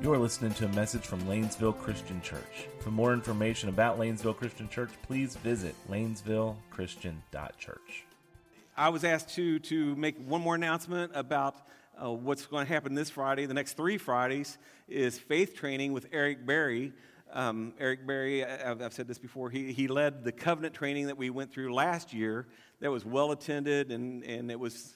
You are listening to a message from Lanesville Christian Church. For more information about Lanesville Christian Church, please visit lanesvillechristian.church. I was asked to, to make one more announcement about uh, what's going to happen this Friday. The next three Fridays is faith training with Eric Berry. Um, Eric Berry, I've, I've, said this before, he, he led the covenant training that we went through last year that was well attended and, and it was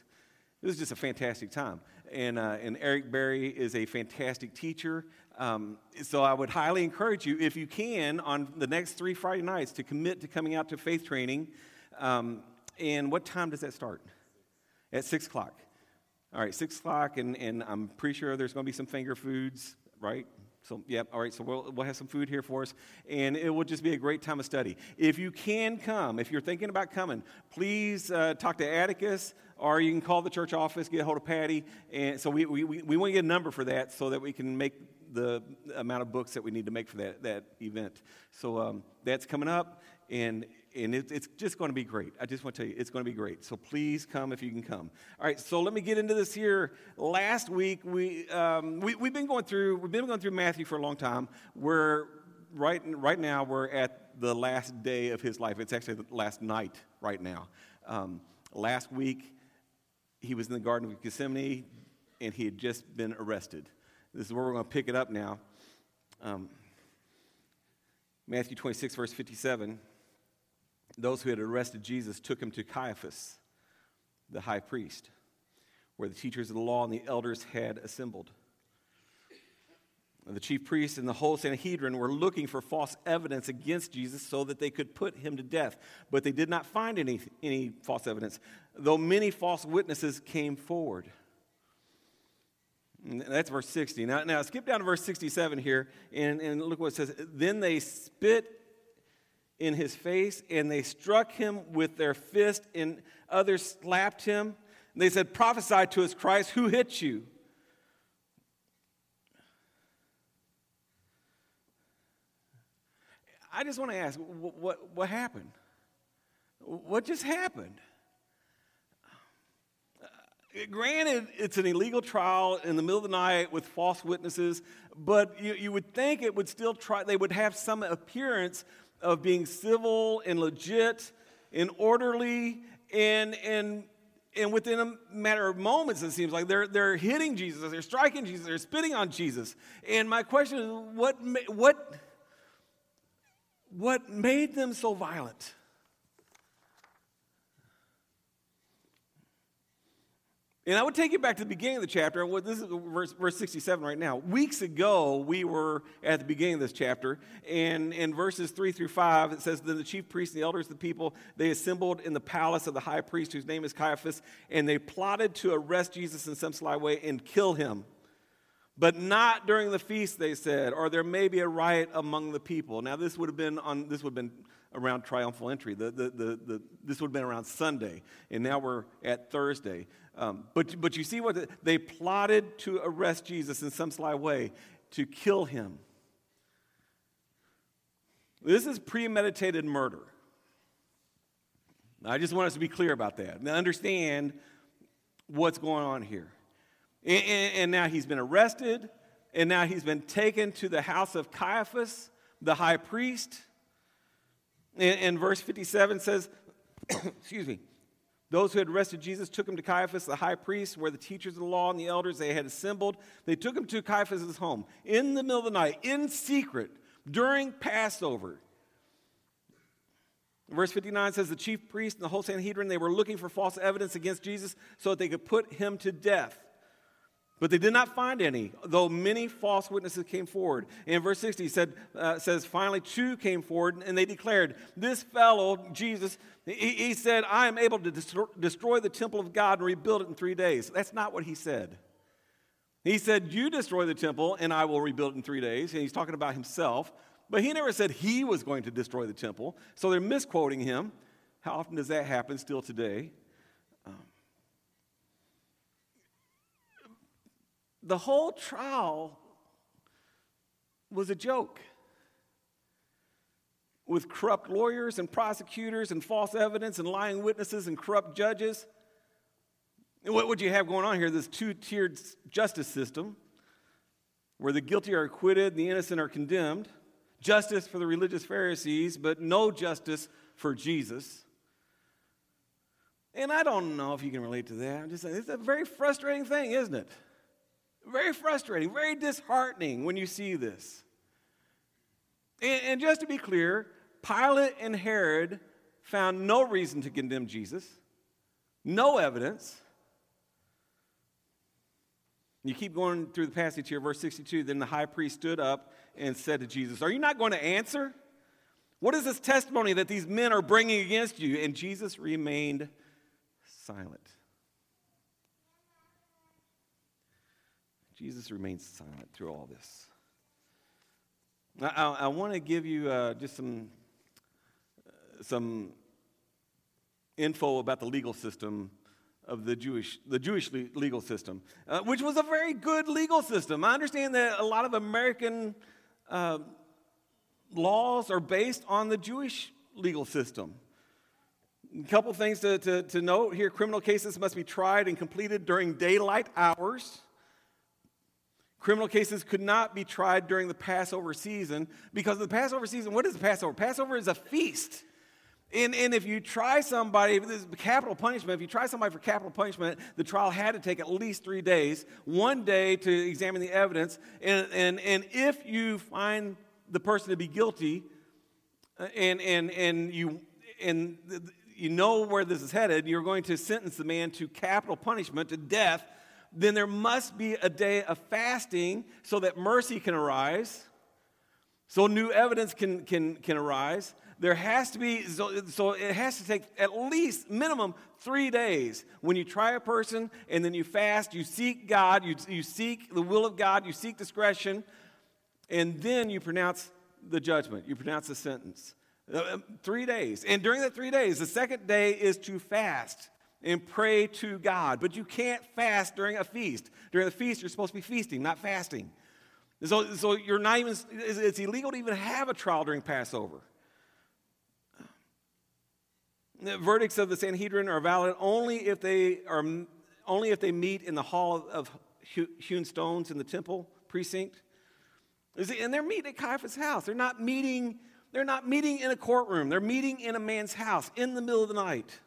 it was just a fantastic time. And, uh, and Eric Berry is a fantastic teacher. Um, so I would highly encourage you, if you can, on the next three Friday nights, to commit to coming out to faith training. Um, and what time does that start? At 6 o'clock. All right, 6 o'clock, and, and I'm pretty sure there's going to be some finger foods, right? So, yep, all right, so we'll, we'll have some food here for us, and it will just be a great time of study. If you can come, if you're thinking about coming, please uh, talk to Atticus, or you can call the church office, get a hold of Patty. And so we, we, we want to get a number for that so that we can make the amount of books that we need to make for that, that event. So um, that's coming up, and and it, it's just going to be great. I just want to tell you, it's going to be great. So please come if you can come. All right, so let me get into this here. Last week, we, um, we, we've been going through, we've been going through Matthew for a long time. We're, right, right now, we're at the last day of his life. It's actually the last night right now. Um, last week, he was in the Garden of Gethsemane, and he had just been arrested. This is where we're going to pick it up now. Um, Matthew 26, verse 57 those who had arrested Jesus took him to Caiaphas, the high priest, where the teachers of the law and the elders had assembled. The chief priests and the whole Sanhedrin were looking for false evidence against Jesus so that they could put him to death. But they did not find any, any false evidence, though many false witnesses came forward. And that's verse 60. Now, now, skip down to verse 67 here, and, and look what it says. Then they spit in his face, and they struck him with their fist, and others slapped him. And they said, Prophesy to us, Christ, who hit you? I just want to ask, what, what, what happened? What just happened? Uh, granted, it's an illegal trial in the middle of the night with false witnesses, but you, you would think it would still try, they would have some appearance of being civil and legit and orderly and, and, and within a matter of moments, it seems like they're, they're hitting Jesus, they're striking Jesus, they're spitting on Jesus. And my question is what, what, what made them so violent? And I would take you back to the beginning of the chapter. This is verse, verse 67 right now. Weeks ago, we were at the beginning of this chapter, and in verses 3 through 5, it says, Then the chief priests and the elders of the people, they assembled in the palace of the high priest, whose name is Caiaphas, and they plotted to arrest Jesus in some sly way and kill him. But not during the feast, they said, or there may be a riot among the people. Now, this would have been on this would have been around triumphal entry. The, the, the, the, this would have been around Sunday, and now we're at Thursday. Um, but, but you see what the, they plotted to arrest Jesus in some sly way, to kill him. This is premeditated murder. I just want us to be clear about that and understand what's going on here. And, and, and now he's been arrested, and now he's been taken to the house of Caiaphas, the high priest. And, and verse 57 says, excuse me, those who had arrested Jesus took him to Caiaphas, the high priest, where the teachers of the law and the elders they had assembled. They took him to Caiaphas' home in the middle of the night, in secret, during Passover. Verse 59 says the chief priest and the whole Sanhedrin, they were looking for false evidence against Jesus so that they could put him to death. But they did not find any, though many false witnesses came forward. In verse 60, said, uh, says, finally two came forward, and they declared, This fellow, Jesus, he, he said, I am able to destroy, destroy the temple of God and rebuild it in three days. That's not what he said. He said, You destroy the temple, and I will rebuild it in three days. And he's talking about himself. But he never said he was going to destroy the temple. So they're misquoting him. How often does that happen still today? The whole trial was a joke with corrupt lawyers and prosecutors and false evidence and lying witnesses and corrupt judges. what would you have going on here? This two tiered justice system where the guilty are acquitted and the innocent are condemned, justice for the religious Pharisees, but no justice for Jesus. And I don't know if you can relate to that. I'm just saying, it's a very frustrating thing, isn't it? Very frustrating, very disheartening when you see this. And, and just to be clear, Pilate and Herod found no reason to condemn Jesus, no evidence. You keep going through the passage here, verse 62. Then the high priest stood up and said to Jesus, Are you not going to answer? What is this testimony that these men are bringing against you? And Jesus remained silent. Jesus remains silent through all this. I, I, I want to give you uh, just some, uh, some info about the legal system of the Jewish, the Jewish legal system, uh, which was a very good legal system. I understand that a lot of American uh, laws are based on the Jewish legal system. A couple things to, to, to note here criminal cases must be tried and completed during daylight hours. Criminal cases could not be tried during the Passover season because the Passover season, what is the Passover? Passover is a feast. And, and if you try somebody, this is capital punishment, if you try somebody for capital punishment, the trial had to take at least three days, one day to examine the evidence. And, and, and if you find the person to be guilty uh, and, and, and, you, and you know where this is headed, you're going to sentence the man to capital punishment, to death, then there must be a day of fasting so that mercy can arise, so new evidence can, can, can arise there has to be, so, so, it has to take at least minimum three days. When you try a person and then you fast, you seek God, you, you seek the will of God, you seek discretion, and then you pronounce the judgment, you pronounce the sentence. Uh, uh three days. And during the three days, the second day is to fast and pray to God. But you can't fast during a feast. During the feast, you're supposed to be feasting, not fasting. So, so you're not even, it's illegal to even have a trial during Passover. The verdicts of the Sanhedrin are valid only if they are only if they meet in the hall of hewn stones in the temple precinct. And they're meeting at Caiaphas' house. They're not meeting, they're not meeting in a courtroom. They're meeting in a man's house in the middle of the night.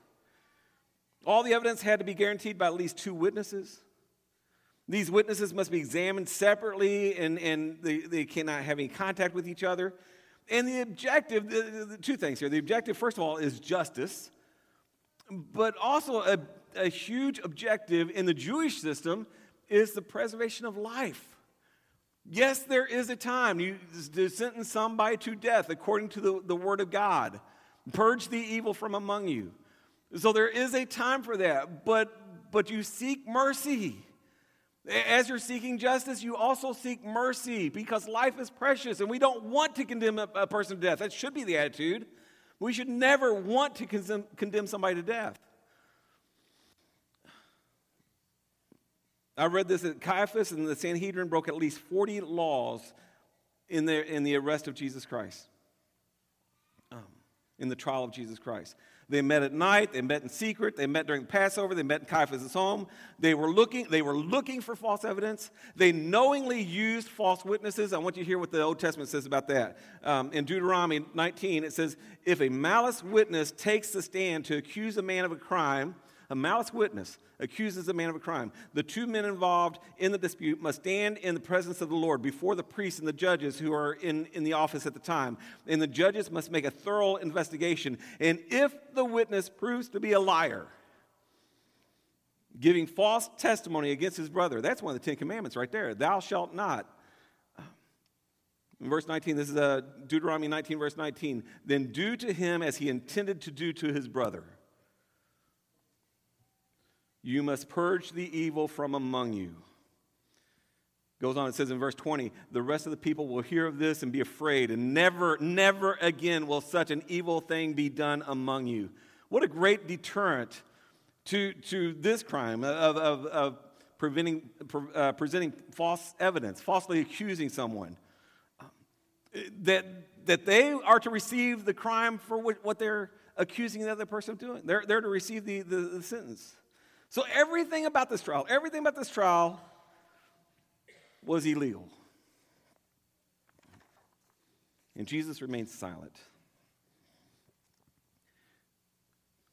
All the evidence had to be guaranteed by at least two witnesses. These witnesses must be examined separately and, and they, they cannot have any contact with each other. And the objective, the, the, two things here. The objective, first of all, is justice, but also a, a huge objective in the Jewish system is the preservation of life. Yes, there is a time you, to sentence somebody to death according to the, the word of God. Purge the evil from among you. So there is a time for that, but, but you seek mercy. As you're seeking justice, you also seek mercy because life is precious and we don't want to condemn a, a person to death. That should be the attitude. We should never want to condemn, condemn somebody to death. I read this at Caiaphas and the Sanhedrin broke at least 40 laws in the, in the arrest of Jesus Christ, um, in the trial of Jesus Christ. They met at night, they met in secret, they met during Passover, they met in Caiaphas' home. They were looking, they were looking for false evidence. They knowingly used false witnesses. I want you to hear what the Old Testament says about that. Um, in Deuteronomy 19, it says, If a malice witness takes the stand to accuse a man of a crime, a malice witness accuses a man of a crime. The two men involved in the dispute must stand in the presence of the Lord before the priests and the judges who are in, in the office at the time. And the judges must make a thorough investigation. And if the witness proves to be a liar, giving false testimony against his brother, that's one of the Ten Commandments right there. Thou shalt not. In verse 19, this is uh, Deuteronomy 19, verse 19. Then do to him as he intended to do to his brother. You must purge the evil from among you. Goes on, it says in verse 20, the rest of the people will hear of this and be afraid, and never, never again will such an evil thing be done among you. What a great deterrent to, to this crime of, of, of preventing, uh, presenting false evidence, falsely accusing someone. That, that they are to receive the crime for what, what they're accusing the other person of doing. They're, they're to receive the, the, the sentence. So everything about this trial, everything about this trial was illegal. And Jesus remains silent.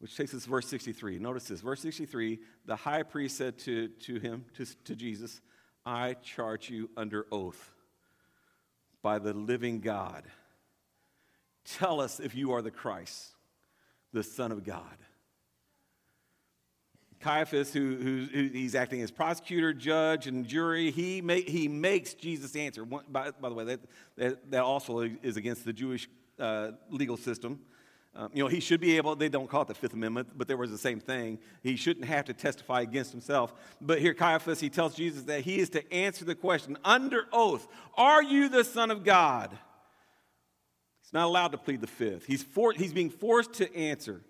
Which takes us to verse 63. Notice this. Verse 63 the high priest said to, to him, to, to Jesus, I charge you under oath by the living God. Tell us if you are the Christ, the Son of God. Caiaphas, who, who, who, he's acting as prosecutor, judge, and jury, he, make, he makes Jesus answer. One, by, by, the way, that, that, that, also is against the Jewish uh, legal system. Um, you know, he should be able, they don't call it the Fifth Amendment, but there was the same thing. He shouldn't have to testify against himself. But here, Caiaphas, he tells Jesus that he is to answer the question under oath Are you the Son of God? He's not allowed to plead the fifth. He's, for, he's being forced to answer.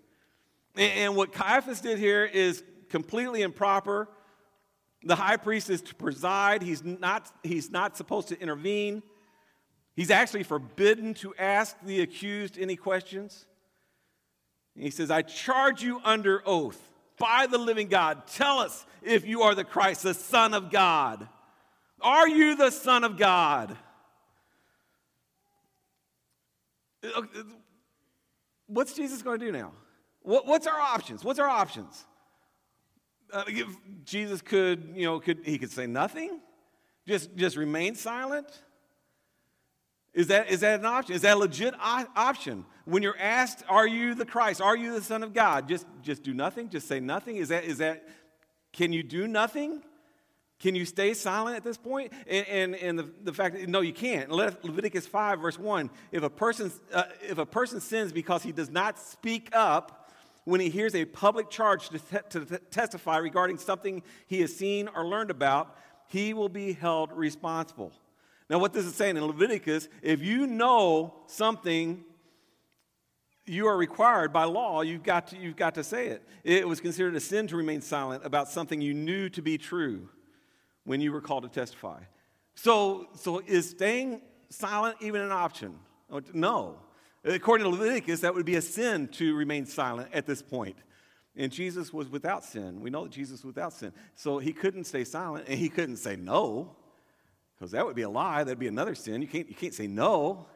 And, and what Caiaphas did here is completely improper. The high priest is to preside, he's not, he's not supposed to intervene. He's actually forbidden to ask the accused any questions. He says, I charge you under oath by the living God. Tell us if you are the Christ, the Son of God. Are you the Son of God? What's Jesus going to do now? what's our options? What's our options? Uh, Jesus could, you know, could he could say nothing, just just remain silent. Is that is that an option? Is that a legit option? When you're asked, "Are you the Christ? Are you the Son of God?" Just just do nothing. Just say nothing. Is that is that? Can you do nothing? Can you stay silent at this point? And, and, and the, the fact that, no, you can't. Leviticus 5, verse 1 if a, person, uh, if a person sins because he does not speak up, when he hears a public charge to, te- to te- testify regarding something he has seen or learned about, he will be held responsible. Now, what this is saying in Leviticus, if you know something you are required by law, you've got, to, you've got to say it. It was considered a sin to remain silent about something you knew to be true when you were called to testify. So, so is staying silent even an option? No. According to Leviticus, that would be a sin to remain silent at this point. And Jesus was without sin. We know that Jesus was without sin. So he couldn't stay silent and he couldn't say no, because that would be a lie. That'd be another sin. You can't, you can't say no.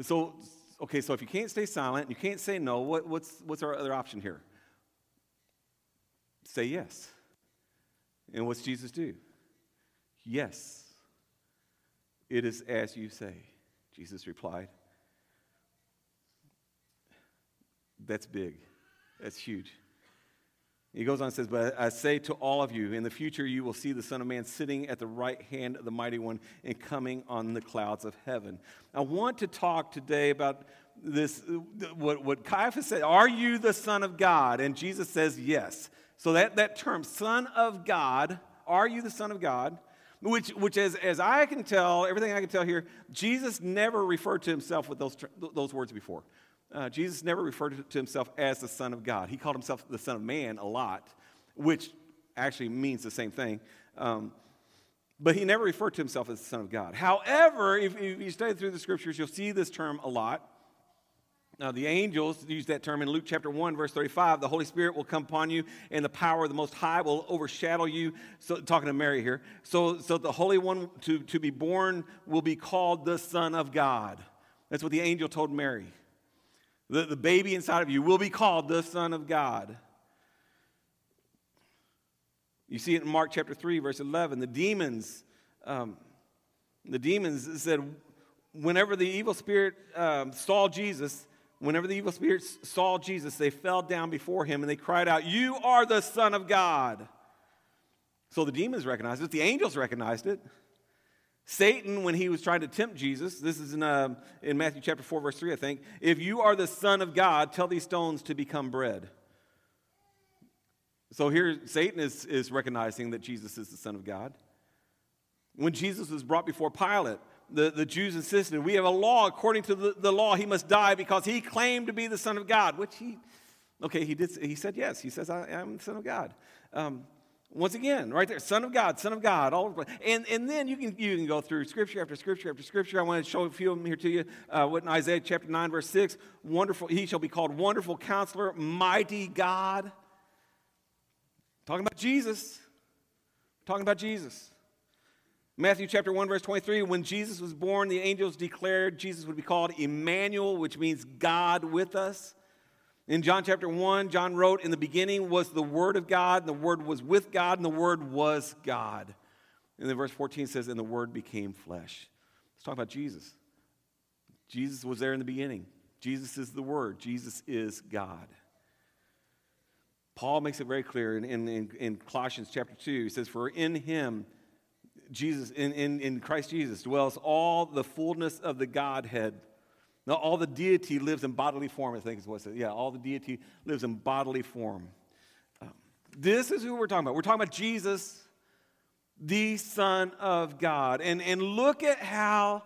So, okay, so if you can't stay silent, you can't say no, what, what's, what's our other option here? Say yes. And what's Jesus do? Yes. It is as you say, Jesus replied. That's big. That's huge. He goes on and says, But I say to all of you, in the future you will see the Son of Man sitting at the right hand of the Mighty One and coming on the clouds of heaven. I want to talk today about this, what, what Caiaphas said Are you the Son of God? And Jesus says, Yes. So that, that term, Son of God, are you the Son of God? Which, which as, as I can tell, everything I can tell here, Jesus never referred to himself with those, those words before. Uh, Jesus never referred to himself as the Son of God. He called himself the Son of Man a lot, which actually means the same thing. Um, but he never referred to himself as the Son of God. However, if, if you study through the scriptures, you'll see this term a lot. Now, the angels use that term in Luke chapter 1, verse 35. The Holy Spirit will come upon you, and the power of the Most High will overshadow you. So, talking to Mary here. So, so the Holy One to, to be born will be called the Son of God. That's what the angel told Mary. The, the baby inside of you will be called the Son of God. You see it in Mark chapter 3, verse 11. The demons, um, the demons said, whenever the evil spirit um, saw Jesus, whenever the evil spirits saw Jesus, they fell down before him and they cried out, You are the Son of God. So the demons recognized it, the angels recognized it. Satan, when he was trying to tempt Jesus, this is in, uh, in Matthew chapter 4, verse 3, I think. If you are the Son of God, tell these stones to become bread. So here, Satan is, is recognizing that Jesus is the Son of God. When Jesus was brought before Pilate, the, the Jews insisted, we have a law, according to the, the law, he must die because he claimed to be the Son of God, which he, okay, he, did, he said yes. He says, I am the Son of God. Um, once again, right there, Son of God, Son of God, all. And, and then you can, you can go through scripture after scripture after scripture. I want to show a few of them here to you. Uh, what in Isaiah chapter 9, verse 6, wonderful, he shall be called Wonderful Counselor, Mighty God. Talking about Jesus. Talking about Jesus. Matthew chapter 1, verse 23, when Jesus was born, the angels declared Jesus would be called Emmanuel, which means God with us. In John chapter 1, John wrote, In the beginning was the Word of God, and the Word was with God, and the Word was God. And then verse 14 says, And the Word became flesh. Let's talk about Jesus. Jesus was there in the beginning. Jesus is the Word, Jesus is God. Paul makes it very clear in, in, in, Colossians chapter 2. He says, For in him, Jesus, in, in, in Christ Jesus, dwells all the fullness of the Godhead. Now, all the deity lives in bodily form, I think is what it says. Yeah, all the deity lives in bodily form. Um, this is who we're talking about. We're talking about Jesus, the Son of God. And, and look at how,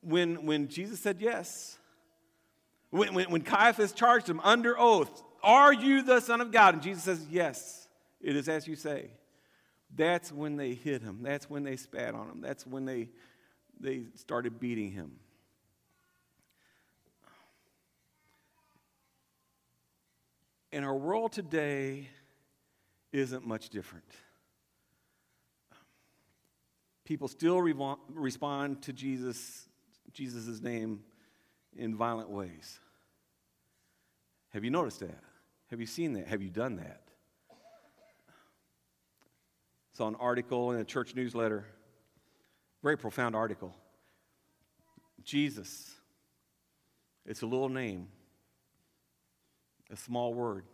when, when Jesus said yes, when, when, when Caiaphas charged him under oath, Are you the Son of God? And Jesus says, Yes, it is as you say. That's when they hit him. That's when they spat on him. That's when they, they started beating him. And our world today isn't much different. People still re- respond to Jesus, Jesus' name in violent ways. Have you noticed that? Have you seen that? Have you done that? Saw an article in a church newsletter, very profound article. Jesus. It's a little name, a small word.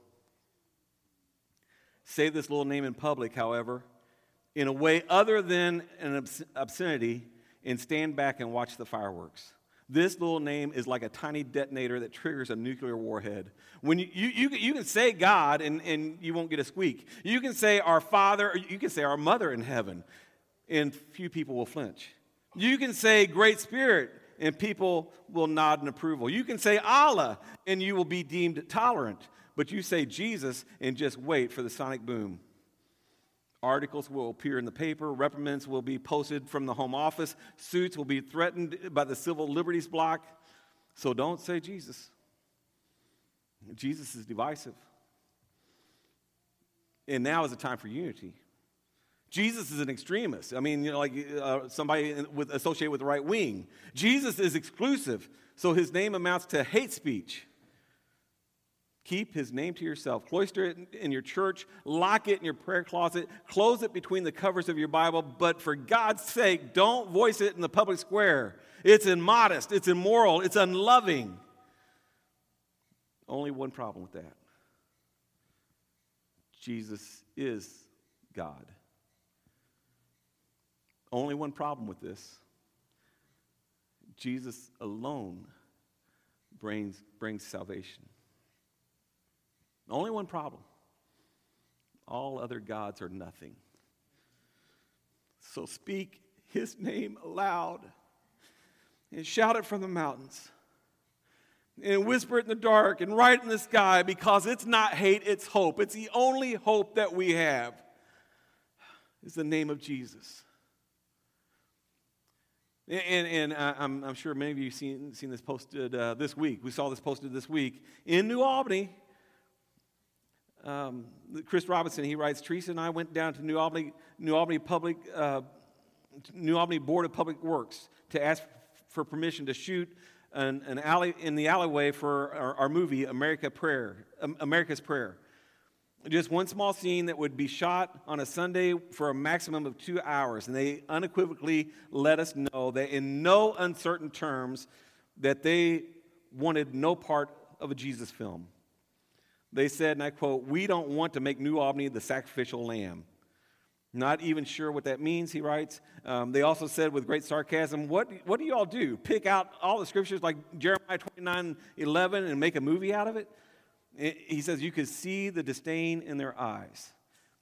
Say this little name in public, however, in a way other than an obscenity, and stand back and watch the fireworks. This little name is like a tiny detonator that triggers a nuclear warhead. When you, you, you, you, can say God and, and you won't get a squeak. You can say our Father, or you can say our Mother in heaven, and few people will flinch. You can say Great Spirit, and people will nod in approval. You can say Allah, and you will be deemed tolerant. But you say Jesus, and just wait for the sonic boom. Articles will appear in the paper, reprimands will be posted from the home office, suits will be threatened by the civil liberties block. So don't say Jesus. Jesus is divisive. And now is a time for unity. Jesus is an extremist. I mean, you know, like uh, somebody with, associated with the right wing. Jesus is exclusive, so his name amounts to hate speech. Keep his name to yourself. Cloister it in your church. Lock it in your prayer closet. Close it between the covers of your Bible. But for God's sake, don't voice it in the public square. It's immodest. It's immoral. It's unloving. Only one problem with that Jesus is God. Only one problem with this Jesus alone brings, brings salvation. Only one problem all other gods are nothing. So speak his name aloud and shout it from the mountains and whisper it in the dark and write it in the sky because it's not hate, it's hope. It's the only hope that we have is the name of Jesus. And, and, and I'm, I'm, sure many of you have seen, seen this posted uh, this week. We saw this posted this week in New Albany um, Chris Robinson, he writes, Teresa and I went down to New Albany, New Albany Public, uh, New Albany Board of Public Works to ask for permission to shoot an, an alley in the alleyway for our, our movie America Prayer, America's Prayer. Just one small scene that would be shot on a Sunday for a maximum of two hours, and they unequivocally let us know that in no uncertain terms that they wanted no part of a Jesus film. They said, and I quote, We don't want to make New Albany the sacrificial lamb. Not even sure what that means, he writes. Um, they also said with great sarcasm, what, what do you all do? Pick out all the scriptures like Jeremiah 29 11 and make a movie out of it? He says, You could see the disdain in their eyes.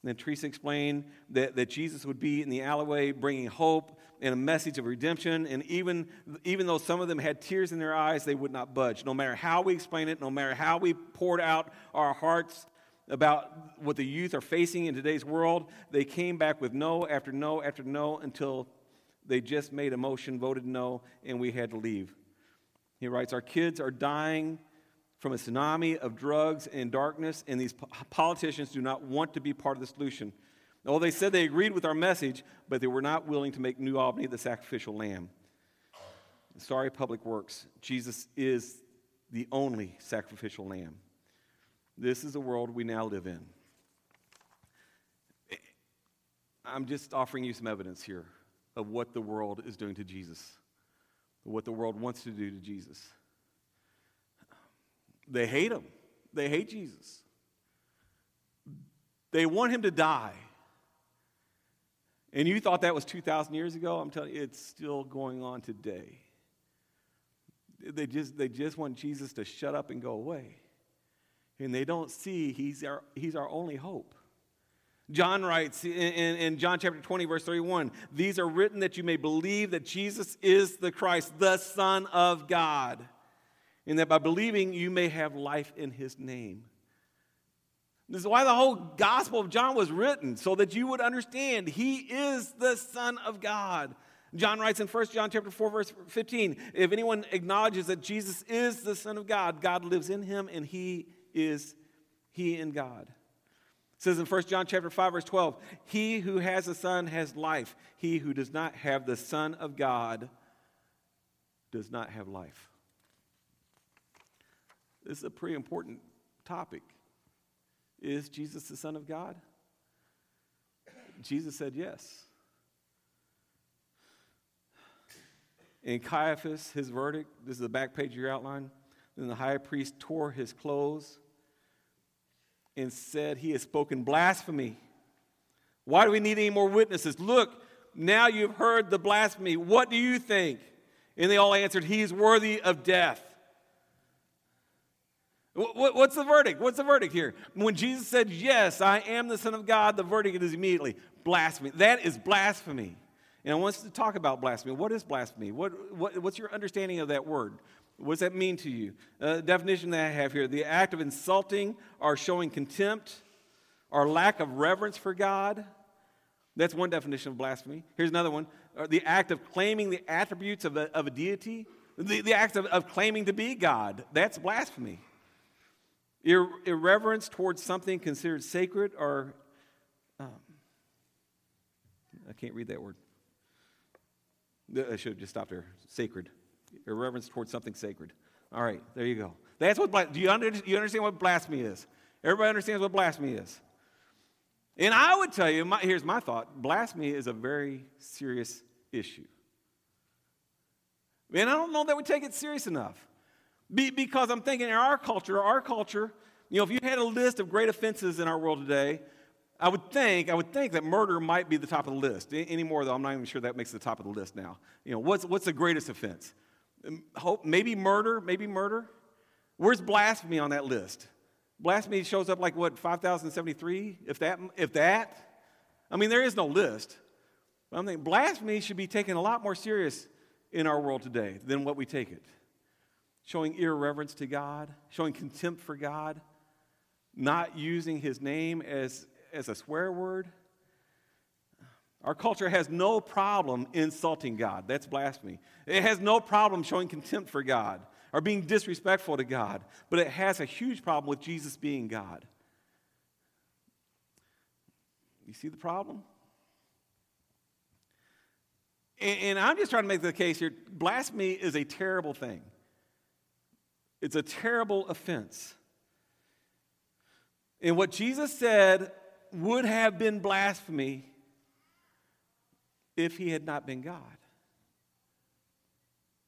And then Teresa explained that, that Jesus would be in the alleyway bringing hope and a message of redemption. And even, even though some of them had tears in their eyes, they would not budge. No matter how we explain it, no matter how we poured out our hearts about what the youth are facing in today's world, they came back with no after no after no until they just made a motion, voted no, and we had to leave. He writes, Our kids are dying from a tsunami of drugs and darkness, and these politicians do not want to be part of the solution. Oh, they said they agreed with our message, but they were not willing to make New Albany the sacrificial lamb. Sorry, Public Works. Jesus is the only sacrificial lamb. This is the world we now live in. I'm just offering you some evidence here of what the world is doing to Jesus, what the world wants to do to Jesus. They hate him, they hate Jesus. They want him to die. And you thought that was 2,000 years ago? I'm telling you, it's still going on today. They just, they just want Jesus to shut up and go away. And they don't see he's our, he's our only hope. John writes in, in, in, John chapter 20, verse 31 These are written that you may believe that Jesus is the Christ, the Son of God, and that by believing you may have life in his name. This is why the whole Gospel of John was written, so that you would understand he is the Son of God. John writes in 1 John chapter 4, verse 15, if anyone acknowledges that Jesus is the Son of God, God lives in him and he is he in God. It says in 1 John chapter 5, verse 12, he who has the Son has life. He who does not have the Son of God does not have life. This is a pretty important topic. Is Jesus the Son of God? Jesus said yes. In Caiaphas, his verdict, this is the back page of your outline. Then the high priest tore his clothes and said, He has spoken blasphemy. Why do we need any more witnesses? Look, now you've heard the blasphemy. What do you think? And they all answered, He is worthy of death. What's the verdict? What's the verdict here? When Jesus said, Yes, I am the Son of God, the verdict is immediately blasphemy. That is blasphemy. And I want us to talk about blasphemy. What is blasphemy? What, what, what's your understanding of that word? What does that mean to you? Uh, definition that I have here the act of insulting or showing contempt or lack of reverence for God. That's one definition of blasphemy. Here's another one uh, the act of claiming the attributes of a, of a deity, the, the act of, of claiming to be God. That's blasphemy. Ir- irreverence towards something considered sacred or. Um, I can't read that word. I should have just stopped there. Sacred. Irreverence towards something sacred. All right, there you go. That's what, do you, under, you understand what blasphemy is? Everybody understands what blasphemy is. And I would tell you, my, here's my thought blasphemy is a very serious issue. And I don't know that we take it serious enough. Be, because I'm thinking in our culture, our culture, you know, if you had a list of great offenses in our world today, I would think, I would think that murder might be the top of the list. Any more, though, I'm not even sure that makes the top of the list now. You know, what's, what's the greatest offense? Um, hope, maybe murder, maybe murder. Where's blasphemy on that list? Blasphemy shows up like what, 5,073? If that, if that? I mean, there is no list. But I'm thinking blasphemy should be taken a lot more serious in our world today than what we take it. Showing irreverence to God, showing contempt for God, not using his name as as a swear word. Our culture has no problem insulting God. That's blasphemy. It has no problem showing contempt for God or being disrespectful to God, but it has a huge problem with Jesus being God. You see the problem? And, and I'm just trying to make the case here blasphemy is a terrible thing, it's a terrible offense. And what Jesus said would have been blasphemy if he had not been God.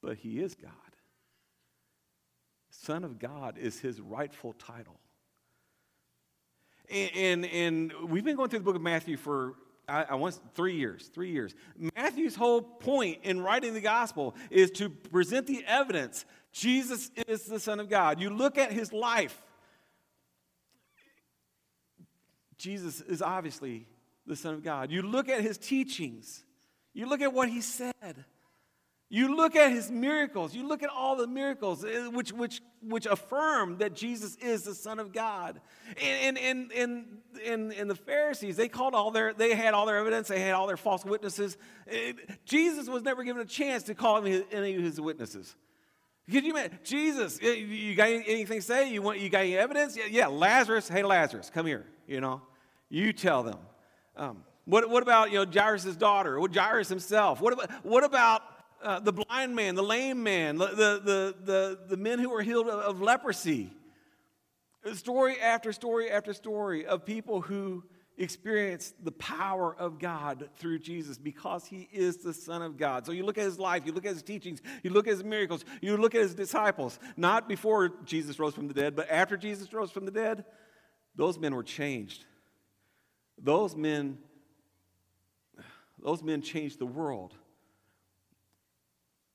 But he is God. Son of God is his rightful title. And, and, and, we've been going through the book of Matthew for, I, I want three years, three years. Matthew's whole point in writing the gospel is to present the evidence Jesus is the Son of God. You look at his life, Jesus is obviously the Son of God. You look at his teachings, you look at what he said, you look at his miracles, you look at all the miracles eh, which, which, which affirm that Jesus is the Son of God. And, and, and, and, and the Pharisees, they called all their, they had all their evidence, they had all their false witnesses. It, eh, Jesus was never given a chance to call any of his witnesses. Could you imagine? Jesus, eh, you got anything to say? You, want, you got any evidence? Yeah, yeah, Lazarus, hey, Lazarus, come here, you know. You tell them. Um, what, what about you know, Jairus' daughter? What Jairus himself? What about, what about uh, the blind man, the lame man, the, the, the, the, men who were healed of, of leprosy? Story after story after story of people who experienced the power of God through Jesus because he is the Son of God. So you look at his life, you look at his teachings, you look at his miracles, you look at his disciples, not before Jesus rose from the dead, but after Jesus rose from the dead, those men were changed. Those men those men changed the world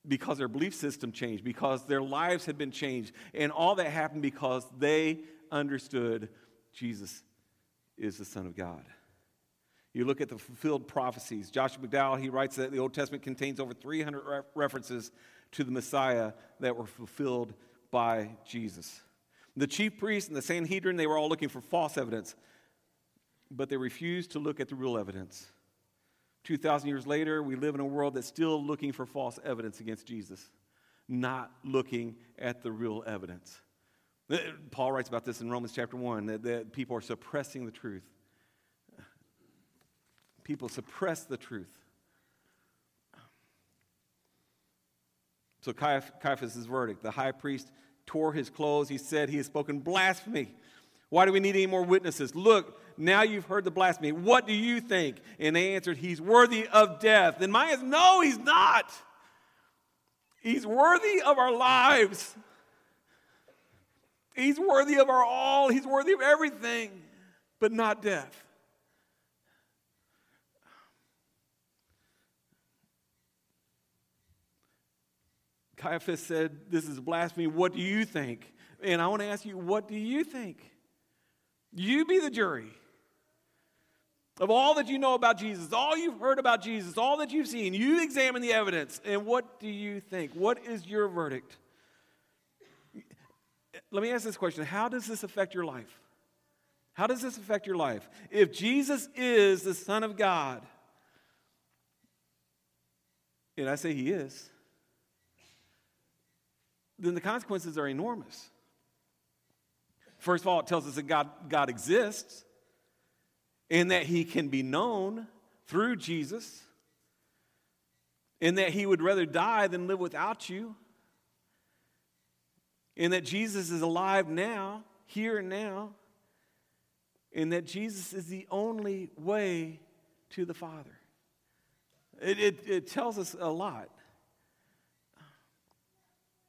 because their belief system changed, because their lives had been changed. And all that happened because they understood Jesus is the Son of God. You look at the fulfilled prophecies. Joshua McDowell, he writes that the Old Testament contains over 300 re- references to the Messiah that were fulfilled by Jesus. The chief priests and the Sanhedrin, they were all looking for false evidence, but they refused to look at the real evidence. 2,000 years later, we live in a world that's still looking for false evidence against Jesus, not looking at the real evidence. Uh, Paul writes about this in Romans chapter 1 that, that people are suppressing the truth. People suppress the truth. So Caiaphas' verdict the high priest tore his clothes. He said, He has spoken blasphemy. Why do we need any more witnesses? Look, now you've heard the blasphemy. What do you think? And they answered, He's worthy of death. And my answer, No, he's not. He's worthy of our lives. He's worthy of our all. He's worthy of everything, but not death. Caiaphas said, This is blasphemy. What do you think? And I want to ask you, what do you think? You be the jury of all that you know about Jesus, all you've heard about Jesus, all that you've seen. You examine the evidence, and what do you think? What is your verdict? Let me ask this question How does this affect your life? How does this affect your life? If Jesus is the Son of God, and I say He is, then the consequences are enormous. First of all, it tells us that God, God exists and that he can be known through Jesus, in that he would rather die than live without you, in that Jesus is alive now, here and now, in that Jesus is the only way to the Father. It, it, it tells us a lot.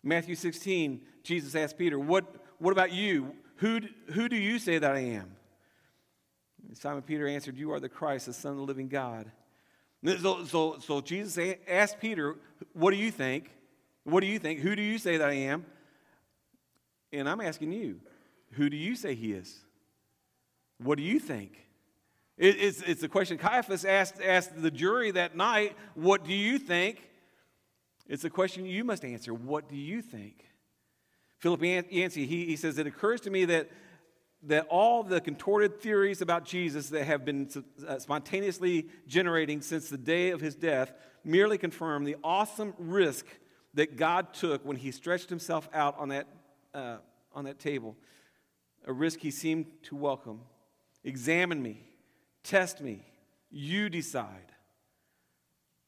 Matthew 16, Jesus asked Peter, What, what about you? Who, who do you say that I am? And Simon Peter answered, You are the Christ, the Son of the living God. So, so, so Jesus asked Peter, What do you think? What do you think? Who do you say that I am? And I'm asking you, Who do you say he is? What do you think? It, it's, it's the question Caiaphas asked, asked the jury that night, What do you think? It's a question you must answer. What do you think? Philip Yancey, he, he says, It occurs to me that that all the contorted theories about Jesus that have been uh, spontaneously generating since the day of his death merely confirm the awesome risk that God took when he stretched himself out on that, uh, on that table, a risk he seemed to welcome. Examine me, test me, you decide.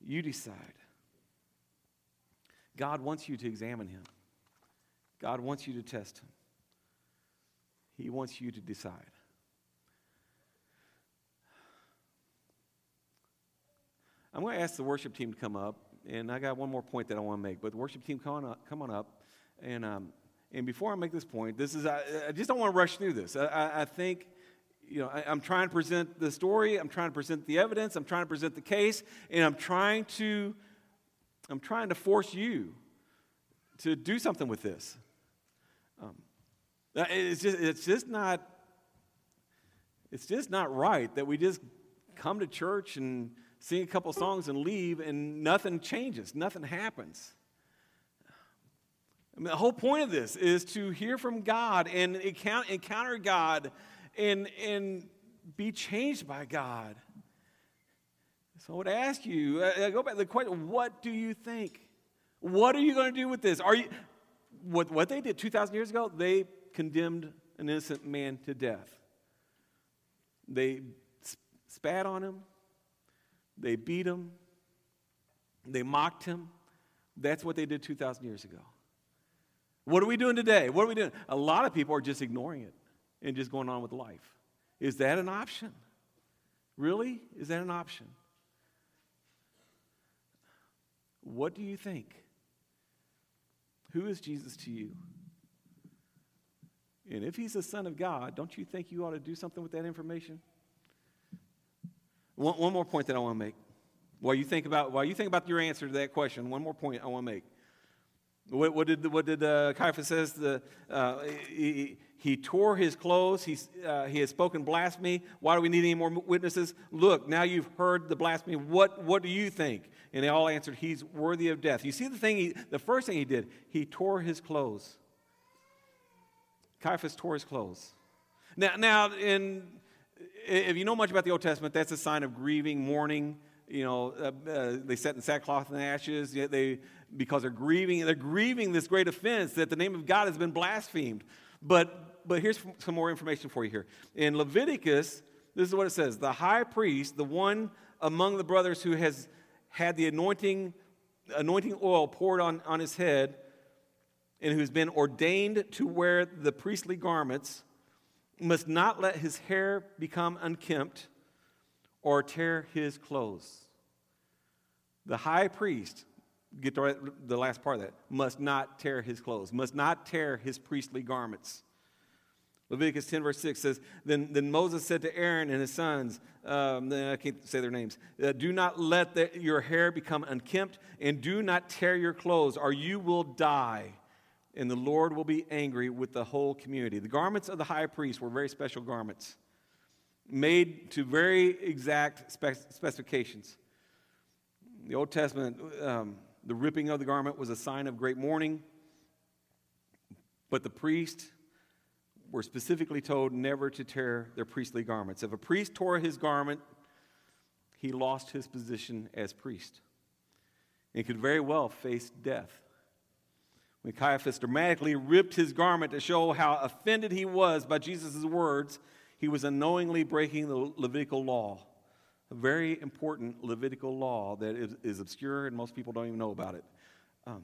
You decide. God wants you to examine him, God wants you to test him. He wants you to decide. I'm going to ask the worship team to come up, and I got one more point that I want to make. But the worship team, come on up. Come on up. And, um, and before I make this point, this is, I, I just don't want to rush through this. I, I think, you know, I, I'm trying to present the story, I'm trying to present the evidence, I'm trying to present the case, and I'm trying to, I'm trying to force you to do something with this. Um, it's just, it's just not, it's just not right that we just come to church and sing a couple songs and leave and nothing changes, nothing happens. I mean, the whole point of this is to hear from God and encounter God and, and be changed by God. So I would ask you, I go back to the question, what do you think? What are you going to do with this? Are you, what, what they did 2,000 years ago, they condemned an innocent man to death. They spat on him, they beat him, they mocked him. That's what they did 2,000 years ago. What are we doing today? What are we doing? A lot of people are just ignoring it and just going on with life. Is that an option? Really? Is that an option? What do you think? Who is Jesus to you? And if he's the Son of God, don't you think you ought to do something with that information? One, one more point that I want to make. While you think about while you think about your answer to that question, one more point I want to make. What, what did what did uh, Caiaphas says? The, uh, he, he tore his clothes. He, uh, he has spoken blasphemy. Why do we need any more witnesses? Look, now you've heard the blasphemy. What what do you think? And they all answered, He's worthy of death. You see the thing. He, the first thing he did, he tore his clothes. Caiaphas tore his clothes. Now, now, in if you know much about the Old Testament, that's a sign of grieving, mourning. You know, uh, uh, they sat in sackcloth and ashes. They, because they're grieving, they're grieving this great offense that the name of God has been blasphemed. But, but here's some more information for you here. In Leviticus, this is what it says: the high priest, the one among the brothers who has had the anointing, anointing oil poured on, on his head, and who's been ordained to wear the priestly garments must not let his hair become unkempt or tear his clothes. The high priest, get the, the last part of that, must not tear his clothes, must not tear his priestly garments. Leviticus 10, verse 6 says, Then, then Moses said to Aaron and his sons, um, I can't say their names, uh, Do not let the, your hair become unkempt, and do not tear your clothes, or you will die and the Lord will be angry with the whole community. The garments of the high priest were very special garments, made to very exact spec- specifications. the Old Testament, um, the ripping of the garment was a sign of great mourning, but the priests were specifically told never to tear their priestly garments. If a priest tore his garment, he lost his position as priest and could very well face death. When Caiaphas dramatically ripped his garment to show how offended he was by Jesus' words, he was unknowingly breaking the Levitical law, a very important Levitical law that is, is obscure and most people don't even know about it. Um,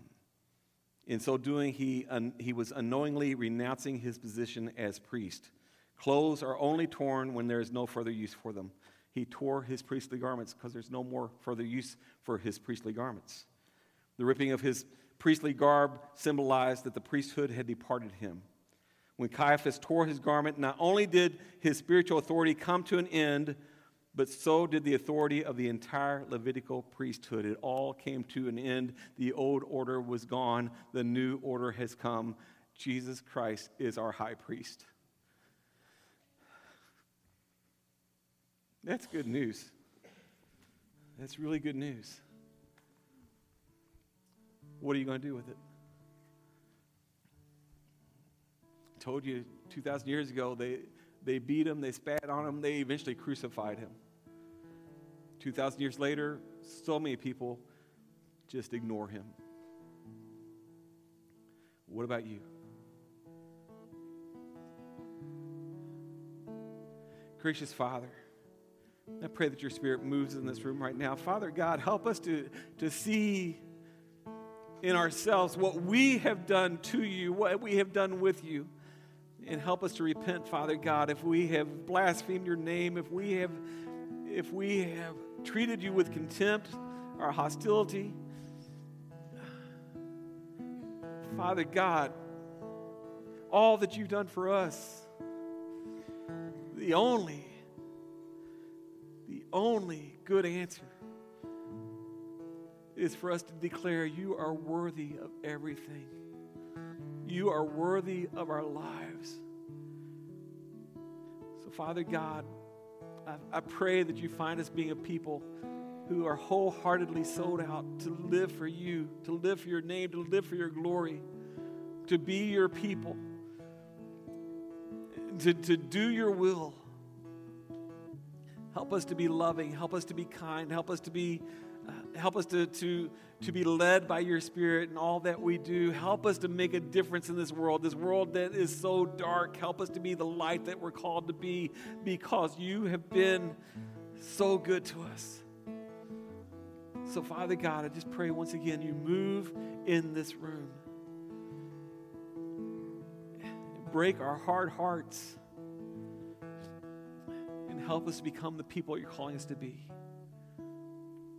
in so doing, he, un, he was unknowingly renouncing his position as priest. Clothes are only torn when there is no further use for them. He tore his priestly garments because there's no more further use for his priestly garments. The ripping of his priestly garb symbolized that the priesthood had departed him. When Caiaphas tore his garment, not only did his spiritual authority come to an end, but so did the authority of the entire Levitical priesthood. It all came to an end. The old order was gone, the new order has come. Jesus Christ is our high priest. That's good news. That's really good news. What are you going to do with it? I told you 2,000 years ago, they, they beat him, they spat on him, they eventually crucified him. 2,000 years later, so many people just ignore him. What about you? Gracious Father, I pray that your spirit moves in this room right now. Father God, help us to, to see in ourselves what we have done to you, what we have done with you. And help us to repent, Father God, if we have blasphemed your name, if we have if we have treated you with contempt or hostility. Father God, all that you've done for us, the only, the only good answer is for us to declare you are worthy of everything. You are worthy of our lives. So, Father God, I, I pray that you find us being a people who are wholeheartedly sold out to live for you, to live for your name, to live for your glory, to be your people, to, to do your will. Help us to be loving. Help us to be kind. Help us to be help us to, to, to be led by your spirit in all that we do. Help us to make a difference in this world, this world that is so dark. Help us to be the light that we're called to be because you have been so good to us. So, Father God, I just pray once again you move in this room. Break our hard hearts and help us become the people you're calling us to be.